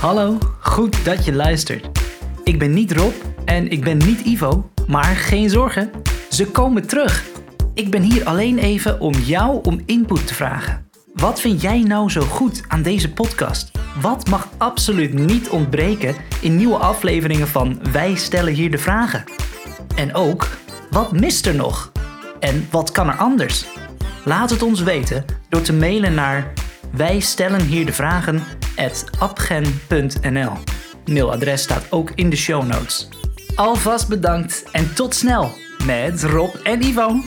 Hallo, goed dat je luistert. Ik ben niet Rob en ik ben niet Ivo, maar geen zorgen, ze komen terug. Ik ben hier alleen even om jou om input te vragen. Wat vind jij nou zo goed aan deze podcast? Wat mag absoluut niet ontbreken in nieuwe afleveringen van Wij stellen hier de vragen? En ook, wat mist er nog? En wat kan er anders? Laat het ons weten door te mailen naar wij stellen hier de vragen at abgen.nl. Mailadres staat ook in de show notes. Alvast bedankt en tot snel met Rob en Ivo.